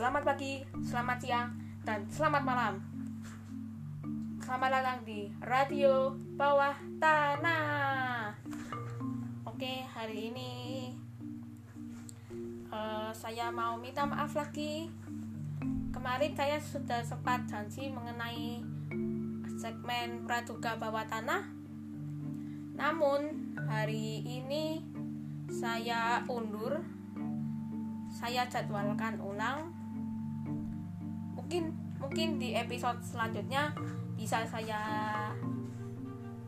Selamat pagi, selamat siang, dan selamat malam. Selamat datang di Radio Bawah Tanah. Oke, hari ini uh, saya mau minta maaf lagi. Kemarin saya sudah sempat janji mengenai segmen Praduga Bawah Tanah. Namun, hari ini saya undur. Saya jadwalkan ulang. Mungkin mungkin di episode selanjutnya bisa saya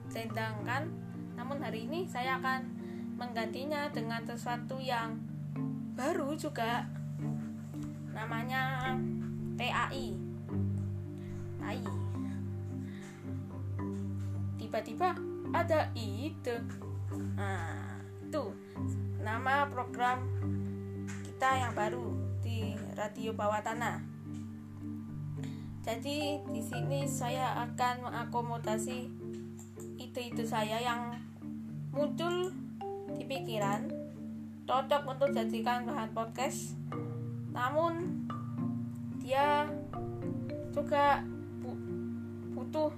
tendangkan. Namun hari ini saya akan menggantinya dengan sesuatu yang baru juga. Namanya TAI TAI. Tiba-tiba ada ide nah itu nama program kita yang baru di radio bawah tanah. Jadi di sini saya akan mengakomodasi ide-ide saya yang muncul di pikiran cocok untuk jadikan bahan podcast. Namun dia juga butuh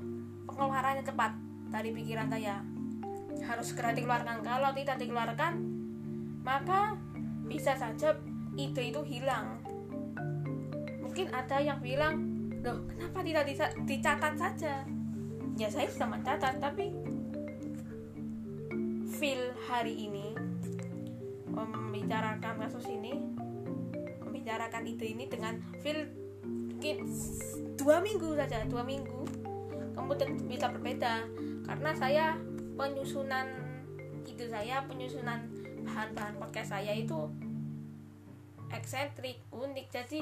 pengeluarannya cepat dari pikiran saya harus segera dikeluarkan. Kalau tidak dikeluarkan maka bisa saja ide itu hilang. Mungkin ada yang bilang loh kenapa tidak dicatat saja? Ya saya bisa mencatat tapi feel hari ini membicarakan kasus ini membicarakan ide ini dengan feel mungkin dua minggu saja dua minggu kemudian bisa berbeda karena saya penyusunan ide saya penyusunan bahan-bahan podcast saya itu eksentrik unik. Jadi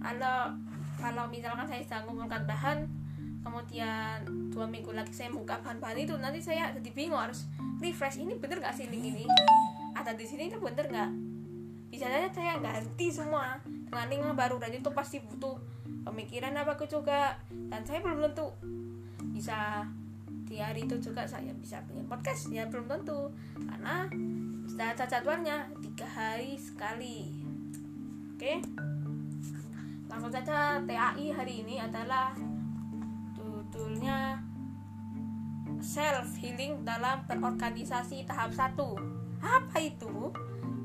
kalau kalau misalkan saya sedang mengumpulkan bahan kemudian dua minggu lagi saya buka bahan-bahan itu nanti saya jadi bingung harus refresh. Ini bener nggak sih link ini? Ada di sini itu bener nggak? Bisa saja saya ganti semua. Dengan link yang baru dan itu pasti butuh pemikiran apa aku juga. Dan saya belum tentu bisa di hari itu juga saya bisa bikin podcast ya belum tentu karena sudah ada jadwalnya tiga hari sekali oke? Langsung saja TAI hari ini adalah judulnya self healing dalam berorganisasi tahap 1. Apa itu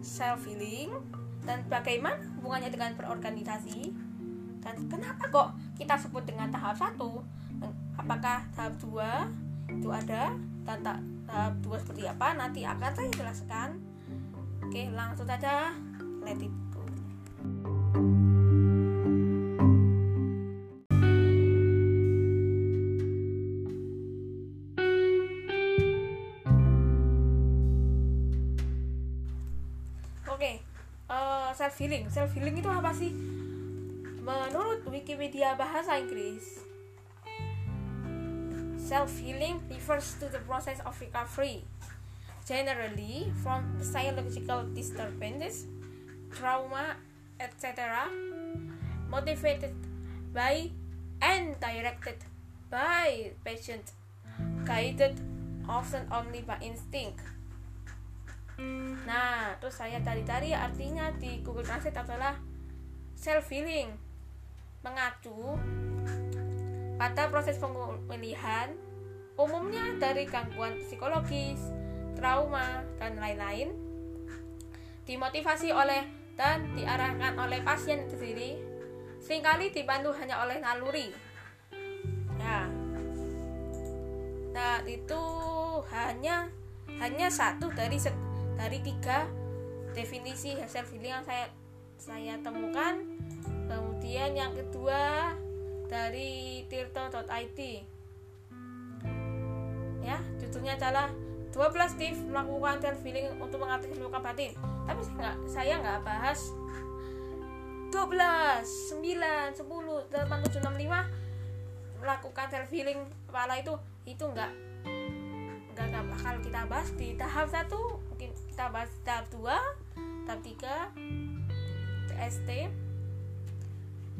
self healing dan bagaimana hubungannya dengan berorganisasi? Dan kenapa kok kita sebut dengan tahap 1? Apakah tahap 2 itu ada dan tahap 2 seperti apa? Nanti akan saya jelaskan. Oke, langsung saja let it go. self healing self healing itu apa sih menurut Wikipedia bahasa Inggris self healing refers to the process of recovery generally from psychological disturbances trauma etc motivated by and directed by patient guided often only by instinct Nah, terus saya cari-cari artinya di Google Translate adalah self healing. Mengacu pada proses pemilihan umumnya dari gangguan psikologis, trauma, dan lain-lain dimotivasi oleh dan diarahkan oleh pasien itu sendiri sering kali dibantu hanya oleh naluri. Ya. Nah itu hanya hanya satu dari dari tiga definisi hasil feeling yang saya saya temukan. Kemudian yang kedua dari tirto.id ya judulnya adalah 12 tips melakukan self healing untuk mengatasi luka batin. Tapi saya nggak saya nggak bahas. 12 9 10 8 7 6 5 melakukan self healing kepala itu itu nggak nggak bakal kita bahas di tahap satu. Kita bahas tahap 2 tahap 3 TST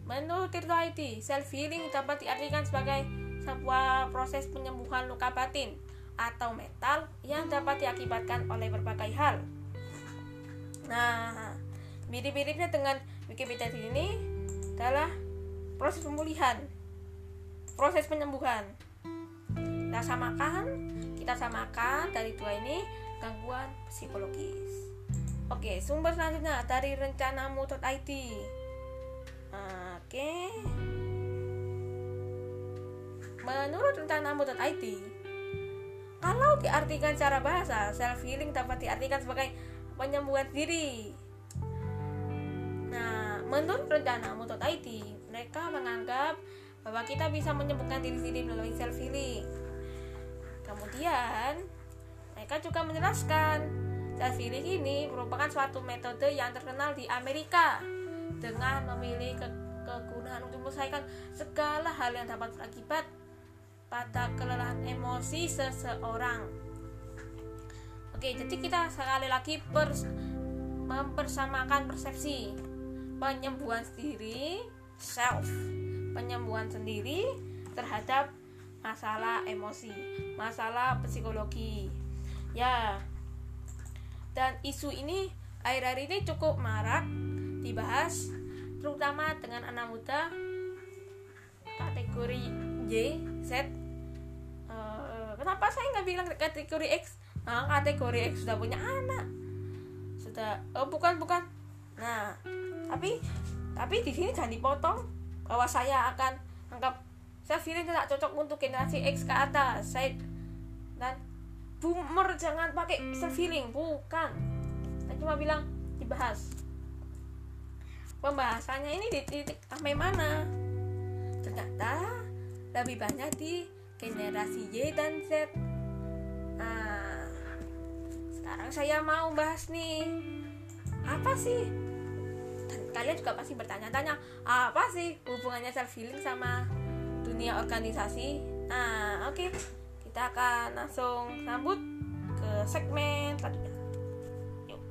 menurut Tirto IT self healing dapat diartikan sebagai sebuah proses penyembuhan luka batin atau metal yang dapat diakibatkan oleh berbagai hal. Nah, mirip-miripnya dengan Wikipedia ini adalah proses pemulihan, proses penyembuhan. Kita samakan, kita samakan dari dua ini gangguan psikologis. Oke, sumber selanjutnya dari rencanamu.id. Oke. Menurut rencanamu.id, kalau diartikan secara bahasa, self healing dapat diartikan sebagai penyembuhan diri. Nah, menurut rencanamu.id, mereka menganggap bahwa kita bisa menyembuhkan diri sendiri melalui self healing. Kemudian, mereka juga menjelaskan Self healing ini merupakan suatu metode yang terkenal di Amerika dengan memilih ke kegunaan untuk menyelesaikan segala hal yang dapat berakibat pada kelelahan emosi seseorang. Oke, jadi kita sekali lagi pers mempersamakan persepsi penyembuhan sendiri self penyembuhan sendiri terhadap masalah emosi, masalah psikologi. Ya, dan isu ini akhir-akhir ini cukup marak dibahas terutama dengan anak muda kategori Y, Z. Uh, kenapa saya nggak bilang kategori X? Nah, kategori X sudah punya anak, sudah oh bukan bukan. Nah, tapi tapi di sini jangan dipotong bahwa saya akan anggap saya feeling tidak cocok untuk generasi X ke atas. Saya dan boomer jangan pakai self healing bukan saya cuma bilang dibahas pembahasannya ini di titik sampai mana ternyata lebih banyak di generasi Y dan Z nah sekarang saya mau bahas nih apa sih dan kalian juga pasti bertanya-tanya apa sih hubungannya self healing sama dunia organisasi nah oke okay kita akan langsung sambut ke segmen selanjutnya. Yuk.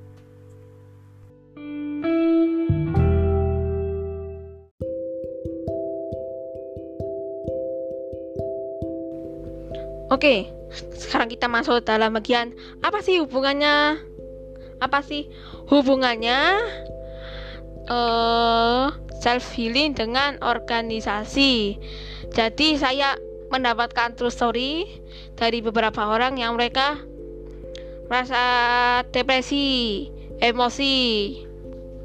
Oke, sekarang kita masuk dalam bagian apa sih hubungannya? Apa sih hubungannya uh, self healing dengan organisasi? Jadi saya mendapatkan true story dari beberapa orang yang mereka merasa depresi, emosi,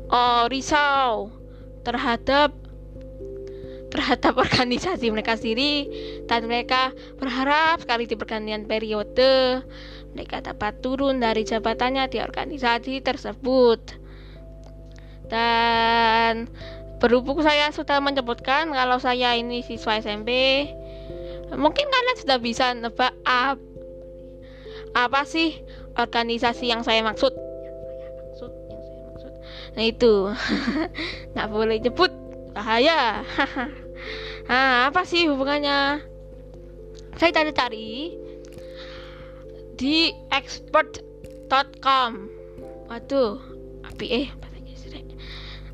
oh, risau terhadap terhadap organisasi mereka sendiri. Dan mereka berharap sekali di pergantian periode mereka dapat turun dari jabatannya di organisasi tersebut. Dan berhubung saya sudah menyebutkan kalau saya ini siswa SMP mungkin kalian sudah bisa nebak apa, apa sih organisasi yang saya maksud? Nah itu. Nggak boleh jemput bahaya nah apa sih hubungannya? Saya cari-cari di expert.com waduh api eh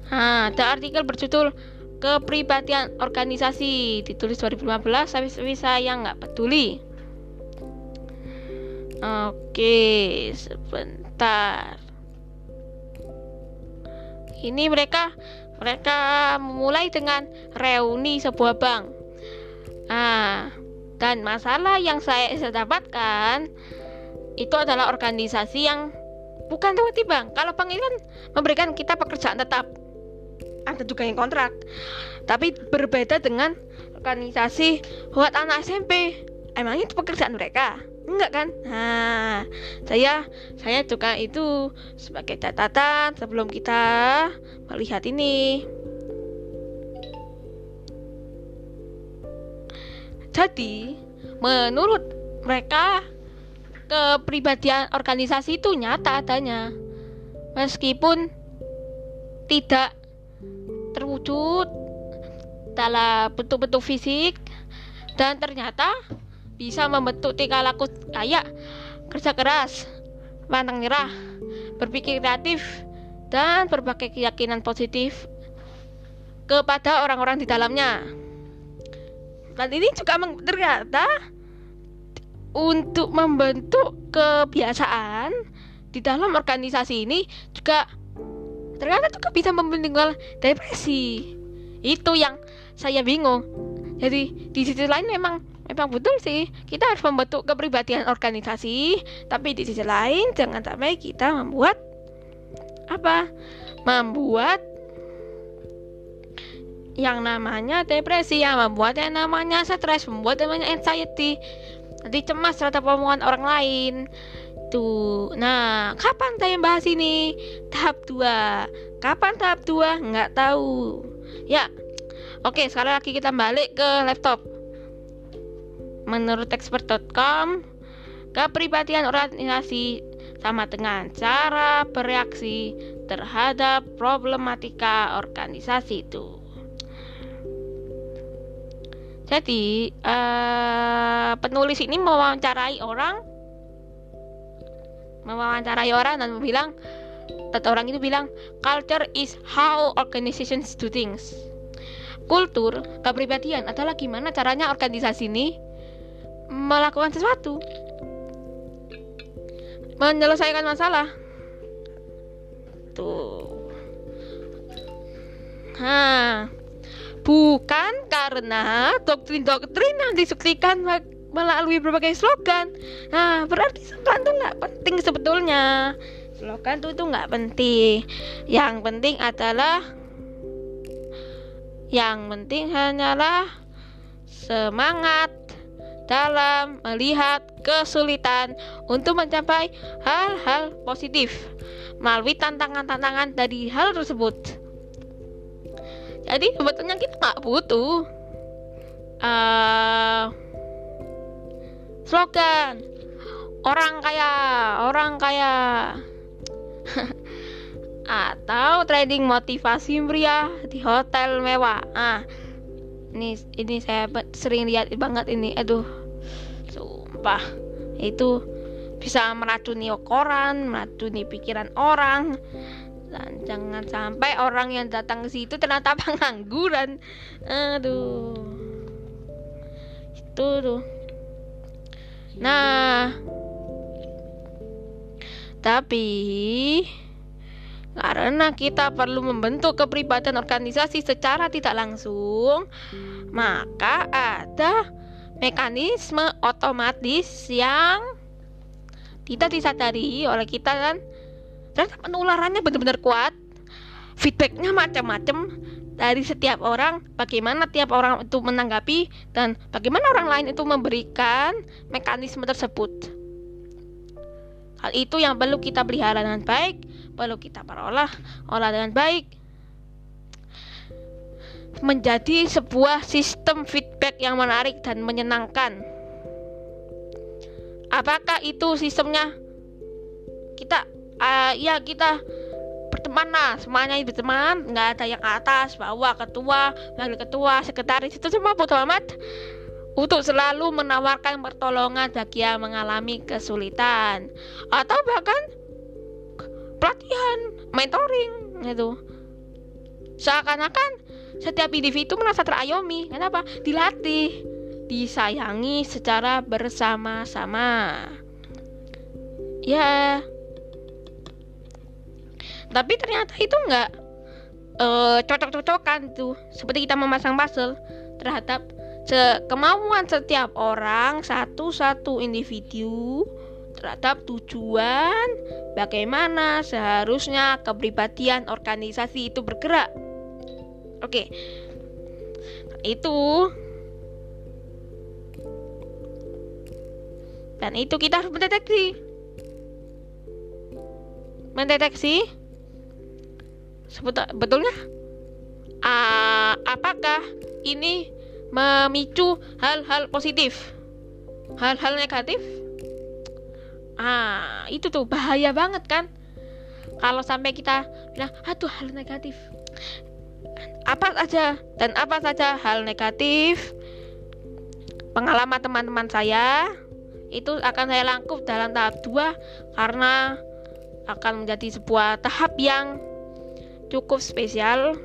Nah, ada artikel berjudul kepribadian organisasi. Ditulis 2015 tapi saya nggak peduli. Oke sebentar. Ini mereka mereka memulai dengan reuni sebuah bank. Nah dan masalah yang saya, dapatkan itu adalah organisasi yang bukan seperti bank. Kalau bank itu kan memberikan kita pekerjaan tetap. Ada juga yang kontrak. Tapi berbeda dengan organisasi buat anak SMP emangnya itu pekerjaan mereka enggak kan? Nah saya saya juga itu sebagai catatan sebelum kita melihat ini. Jadi menurut mereka kepribadian organisasi itu nyata adanya. Meskipun tidak terwujud dalam bentuk-bentuk fisik dan ternyata bisa membentuk tingkah laku kayak kerja keras, pantang nyerah, berpikir kreatif, dan berbagai keyakinan positif kepada orang-orang di dalamnya. Dan ini juga ternyata untuk membentuk kebiasaan di dalam organisasi ini juga ternyata juga bisa membentuk depresi itu yang saya bingung jadi di sisi lain memang memang betul sih kita harus membentuk kepribadian organisasi tapi di sisi lain jangan sampai kita membuat apa membuat yang namanya depresi yang membuat yang namanya stres membuat yang namanya anxiety. Nanti cemas terhadap omongan orang lain. Tuh nah kapan saya bahas ini? Tahap 2 kapan tahap 2 nggak tahu. Ya Oke, sekali lagi kita balik ke laptop. Menurut expert.com, kepribadian organisasi sama dengan cara bereaksi terhadap problematika organisasi itu. Jadi, uh, penulis ini mewawancarai orang, mewawancarai orang dan bilang, orang itu bilang, culture is how organizations do things kultur kepribadian adalah gimana caranya organisasi ini melakukan sesuatu. Menyelesaikan masalah. Tuh. Nah bukan karena doktrin-doktrin yang disuktikan melalui berbagai slogan. Nah berarti slogan itu nggak penting sebetulnya. Slogan itu itu nggak penting. Yang penting adalah yang penting hanyalah semangat dalam melihat kesulitan untuk mencapai hal-hal positif melalui tantangan-tantangan dari hal tersebut. Jadi sebetulnya kita nggak butuh uh, slogan orang kaya, orang kaya. atau trading motivasi pria di hotel mewah ah ini ini saya sering lihat banget ini aduh. Sumpah. Itu bisa meracuni koran meracuni pikiran orang. Dan jangan sampai orang yang datang ke situ ternyata pengangguran. Aduh. Itu tuh nah. Tapi karena kita perlu membentuk kepribadian organisasi secara tidak langsung, maka ada mekanisme otomatis yang tidak disadari oleh kita kan. Ternyata penularannya benar-benar kuat. Feedbacknya macam-macam dari setiap orang, bagaimana tiap orang itu menanggapi dan bagaimana orang lain itu memberikan mekanisme tersebut. Hal itu yang perlu kita pelihara dengan baik perlu kita perolah olah dengan baik. Menjadi sebuah sistem feedback yang menarik dan menyenangkan. Apakah itu sistemnya? Kita uh, ya kita berteman lah, semuanya berteman, nggak ada yang atas, bawah, ketua, wakil ketua, sekretaris. Itu semua bodo amat. Untuk selalu menawarkan pertolongan bagi yang mengalami kesulitan. Atau bahkan pelatihan mentoring gitu. Seakan-akan setiap individu merasa terayomi. Kenapa? Dilatih disayangi secara bersama-sama. Ya. Tapi ternyata itu enggak uh, cocok-cocokan tuh. Seperti kita memasang puzzle terhadap kemauan setiap orang satu-satu individu terhadap tujuan bagaimana seharusnya kepribadian organisasi itu bergerak. Oke. Itu dan itu kita harus mendeteksi. Mendeteksi sebetul betulnya uh, apakah ini memicu hal-hal positif, hal-hal negatif ah itu tuh bahaya banget kan? Kalau sampai kita bilang aduh hal negatif. Apa saja dan apa saja hal negatif pengalaman teman-teman saya itu akan saya langkup dalam tahap 2 karena akan menjadi sebuah tahap yang cukup spesial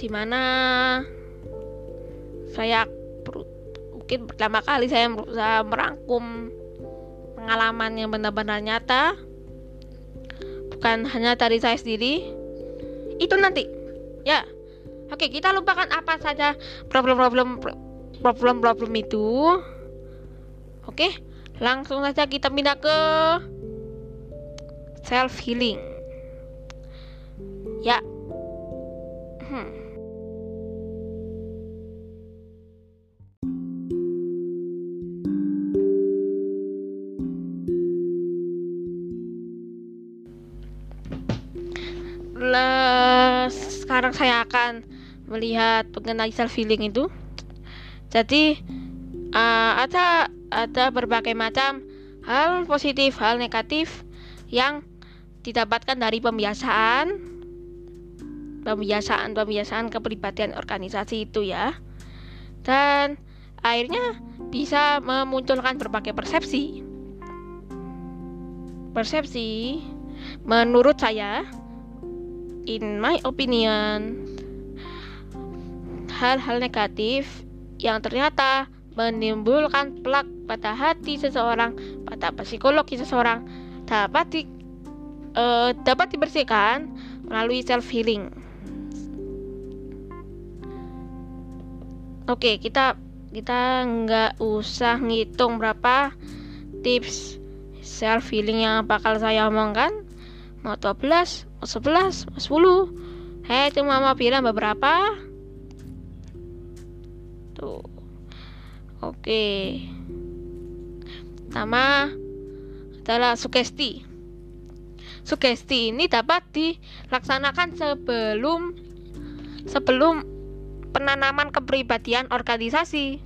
di mana saya mungkin pertama kali saya merangkum pengalaman yang benar-benar nyata bukan hanya dari saya sendiri. Itu nanti. Ya. Oke kita lupakan apa saja problem-problem problem-problem itu. Oke langsung saja kita pindah ke self healing ya. Hmm. Akan melihat mengenai self healing itu. Jadi uh, ada ada berbagai macam hal positif, hal negatif yang didapatkan dari pembiasaan, pembiasaan, pembiasaan kepribadian organisasi itu ya. Dan akhirnya bisa memunculkan berbagai persepsi. Persepsi menurut saya in my opinion hal-hal negatif yang ternyata menimbulkan plak pada hati seseorang, pada psikologi seseorang dapat di, uh, dapat dibersihkan melalui self healing. Oke, kita kita nggak usah ngitung berapa tips self healing yang bakal saya omongkan. Mau 12, 11 10 hei itu mama bilang beberapa tuh oke. Pertama adalah sugesti. Sugesti ini dapat dilaksanakan sebelum sebelum penanaman kepribadian organisasi.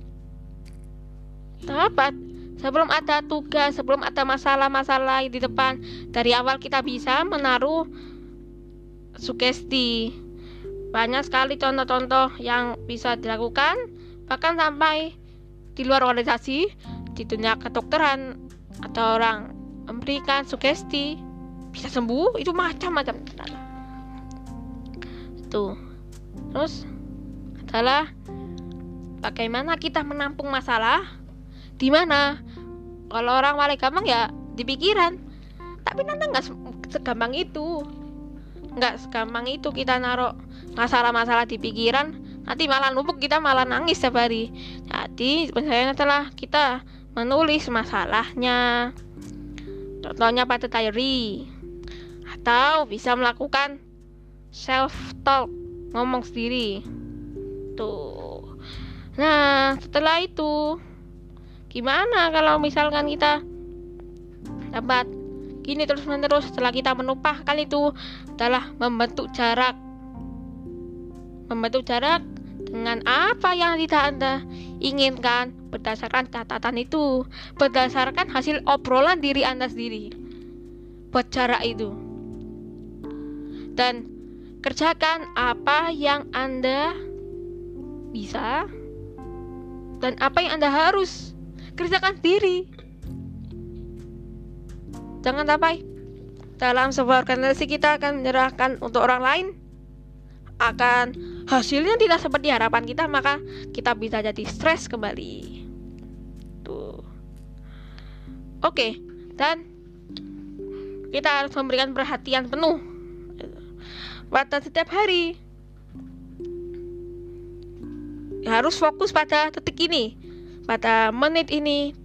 Dapat sebelum ada tugas sebelum ada masalah-masalah di depan. Dari awal kita bisa menaruh sugesti. Banyak sekali contoh-contoh yang bisa dilakukan, bahkan sampai di luar organisasi, di dunia kedokteran, atau orang memberikan sugesti bisa sembuh? Itu macam-macam. Tuh terus adalah bagaimana kita menampung masalah? Di mana? Kalau orang paling gampang ya di pikiran. Tapi nanti nggak segampang itu. Nggak segampang itu kita naruh masalah-masalah di pikiran nanti malah numpuk kita malah nangis setiap hari. Jadi penyelesaiannya adalah kita menulis masalahnya. Contohnya pada diary. Atau bisa melakukan self talk ngomong sendiri. Tuh. Nah setelah itu gimana kalau misalkan kita dapat gini terus menerus setelah kita menumpahkan itu? Adalah membentuk jarak. Membentuk jarak dengan apa yang tidak anda? Inginkan berdasarkan catatan itu berdasarkan hasil obrolan diri anda sendiri. Buat jarak itu. Dan kerjakan apa yang anda bisa dan apa yang anda harus kerjakan sendiri. Jangan sampai dalam sebuah organisasi kita akan menyerahkan untuk orang lain akan hasilnya tidak seperti harapan kita maka kita bisa jadi stres kembali. Tuh. Oke dan kita harus memberikan perhatian penuh. Pada setiap hari harus fokus pada detik ini pada menit ini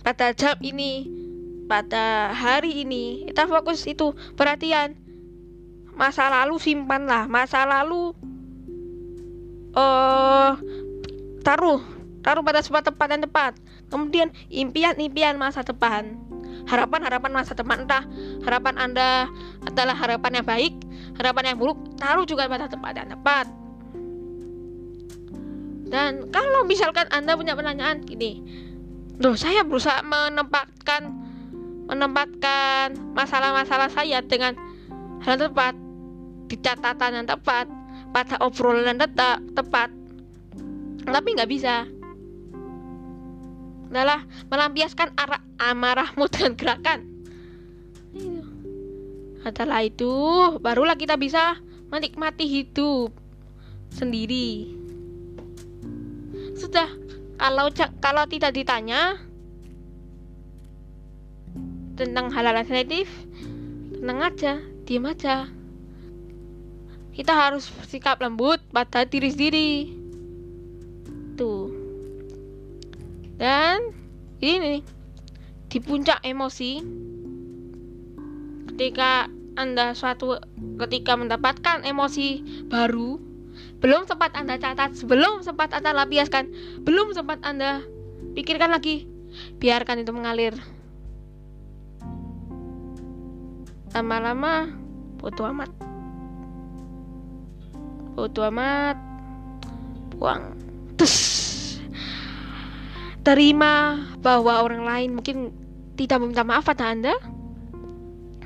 pada jam ini pada hari ini. Kita fokus itu perhatian masa lalu simpanlah masa lalu uh, taruh taruh pada sebuah tempat yang tepat. Kemudian impian-impian masa depan. Harapan-harapan masa depan entah. Harapan anda adalah harapan yang baik harapan yang buruk taruh juga pada tempat yang tepat. Dan kalau misalkan anda punya pertanyaan gini loh saya berusaha menempatkan menempatkan masalah-masalah saya dengan hal tepat di catatan yang tepat pada obrolan tetap tepat. Tapi nggak bisa. Adalah melampiaskan arah amarahmu dengan gerakan. Setelah itu barulah kita bisa menikmati hidup sendiri. Sudah kalau kalau tidak ditanya tentang hal-hal sensitif tenang aja diam aja kita harus sikap lembut pada diri sendiri. Tuh. Dan ini di puncak emosi ketika anda suatu ketika mendapatkan emosi baru belum sempat anda catat sebelum sempat anda lampiaskan belum sempat anda pikirkan lagi biarkan itu mengalir. Lama-lama bodo amat bodo amat. Buang. Terus terima bahwa orang lain mungkin tidak meminta maaf pada anda.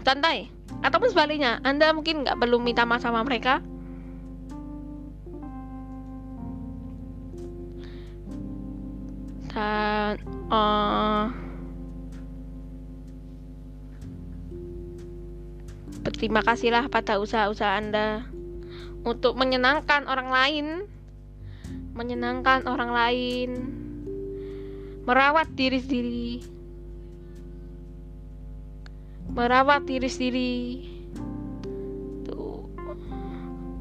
Santai. Ataupun sebaliknya anda mungkin nggak perlu minta maaf sama mereka. Dan uh, Berterima kasihlah pada usaha-usaha Anda untuk menyenangkan orang lain, menyenangkan orang lain, merawat diri sendiri, merawat diri sendiri. Tuh.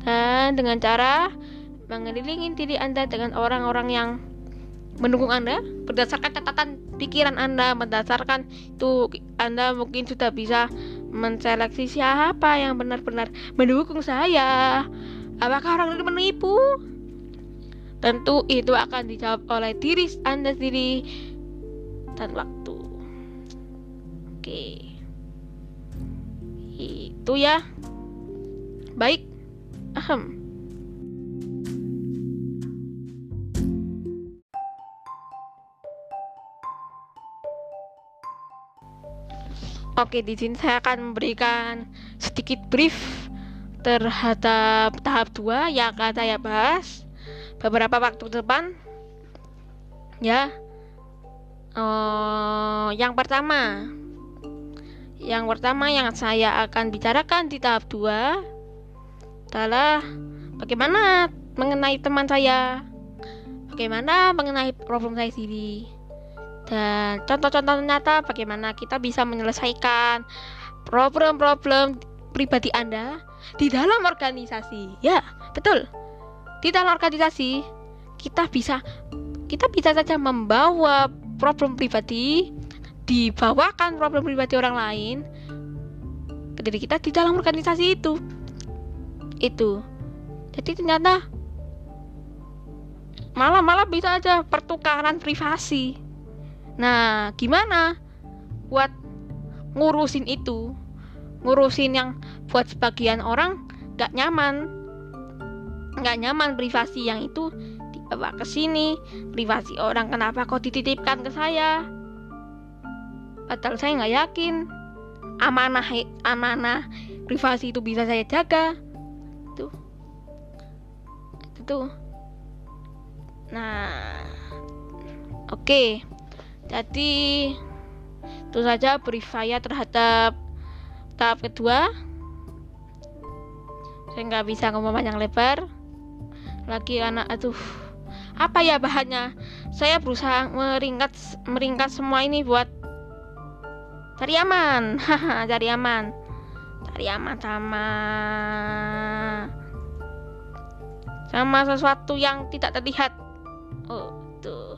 Dan dengan cara mengelilingi diri Anda dengan orang-orang yang mendukung Anda berdasarkan catatan pikiran Anda, berdasarkan itu Anda mungkin sudah bisa menseleksi siapa yang benar-benar mendukung saya. Apakah orang itu menipu? Tentu itu akan dijawab oleh diri Anda sendiri dan waktu. Oke. Itu ya. Baik. Ahem. Oke, di sini saya akan memberikan sedikit brief terhadap tahap 2 yang akan saya bahas beberapa waktu depan. Ya. Uh, yang pertama, yang pertama yang saya akan bicarakan di tahap 2 adalah bagaimana mengenai teman saya, bagaimana mengenai problem saya sendiri dan contoh-contoh nyata bagaimana kita bisa menyelesaikan problem-problem pribadi Anda di dalam organisasi. Ya, betul. Di dalam organisasi kita bisa kita bisa saja membawa problem pribadi dibawakan problem pribadi orang lain ke diri kita di dalam organisasi itu. Itu. Jadi ternyata malah-malah bisa aja pertukaran privasi Nah, gimana buat ngurusin itu? Ngurusin yang buat sebagian orang gak nyaman. Gak nyaman privasi yang itu dibawa ke sini. Privasi orang kenapa kok dititipkan ke saya? Padahal saya nggak yakin amanah amanah privasi itu bisa saya jaga. Itu. Itu. Nah, oke. Okay. Jadi itu saja brief saya terhadap tahap kedua. Saya nggak bisa ngomong panjang lebar. Lagi anak, aduh, apa ya bahannya? Saya berusaha meringkat meringkat semua ini buat cari aman, cari aman, cari aman sama sama sesuatu yang tidak terlihat. Oh, tuh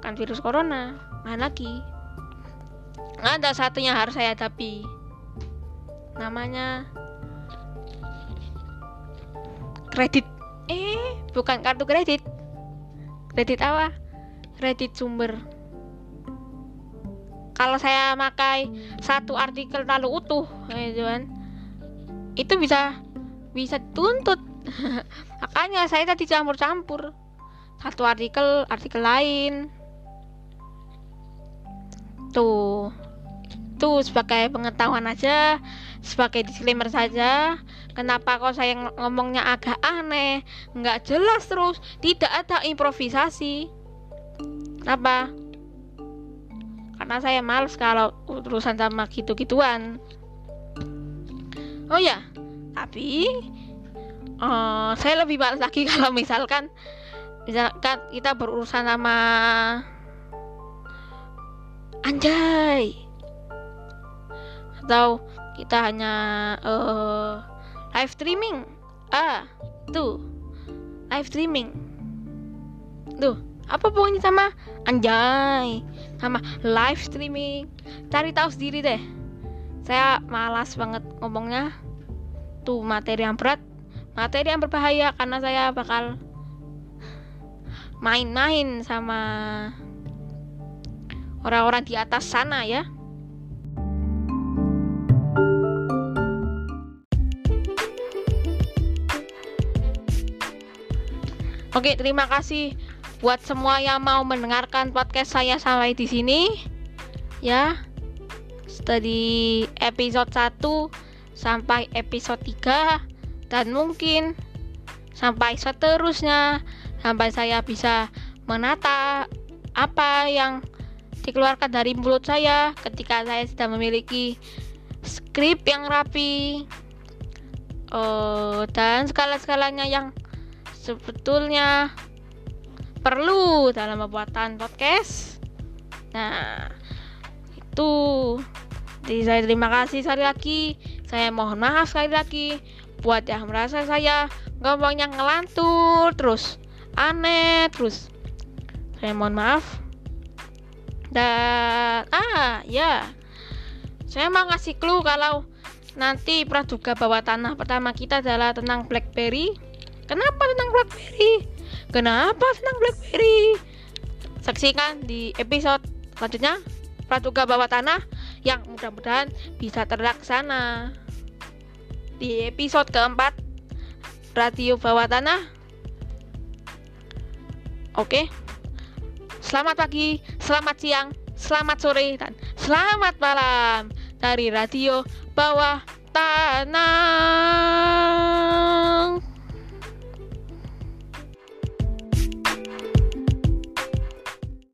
kan virus corona mana lagi. Ada satu yang harus saya hadapi. Namanya kredit. Eh bukan kartu kredit. Kredit apa? Kredit sumber. Kalau saya pakai satu artikel lalu utuh gitu kan itu bisa bisa tuntut makanya saya tadi campur-campur. Satu artikel artikel lain Tuh. Tuh sebagai pengetahuan aja, sebagai disclaimer saja. Kenapa kok saya ngomongnya agak aneh, nggak jelas terus, tidak ada improvisasi. Kenapa? Karena saya males kalau urusan sama gitu-gituan. Oh ya, tapi uh, saya lebih males lagi kalau misalkan misalkan kita berurusan sama anjay. Atau kita hanya uh, live streaming. Ah tuh. Live streaming. Tuh apa pokoknya sama anjay? Sama live streaming. Cari tahu sendiri deh. Saya malas banget ngomongnya. Tuh materi yang berat. Materi yang berbahaya karena saya bakal main-main sama orang-orang di atas sana ya Oke, terima kasih buat semua yang mau mendengarkan podcast saya sampai di sini. Ya. Dari episode 1 sampai episode 3 dan mungkin sampai seterusnya sampai saya bisa menata apa yang dikeluarkan dari mulut saya ketika saya sudah memiliki skrip yang rapi uh, dan segala-segalanya yang sebetulnya perlu dalam pembuatan podcast. Nah, itu. Jadi saya terima kasih sekali lagi. Saya mohon maaf sekali lagi buat yang merasa saya ngomongnya ngelantur terus aneh terus. Saya mohon maaf. Dan ah ya, saya mau ngasih clue kalau nanti praduga bawah tanah pertama kita adalah tentang BlackBerry Kenapa tentang BlackBerry? Kenapa tentang BlackBerry? Saksikan di episode selanjutnya Praduga Bawah Tanah yang mudah-mudahan bisa terlaksana. Di episode keempat Radio Bawah Tanah. Oke selamat pagi, selamat siang, selamat sore, dan selamat malam dari Radio Bawah Tanah.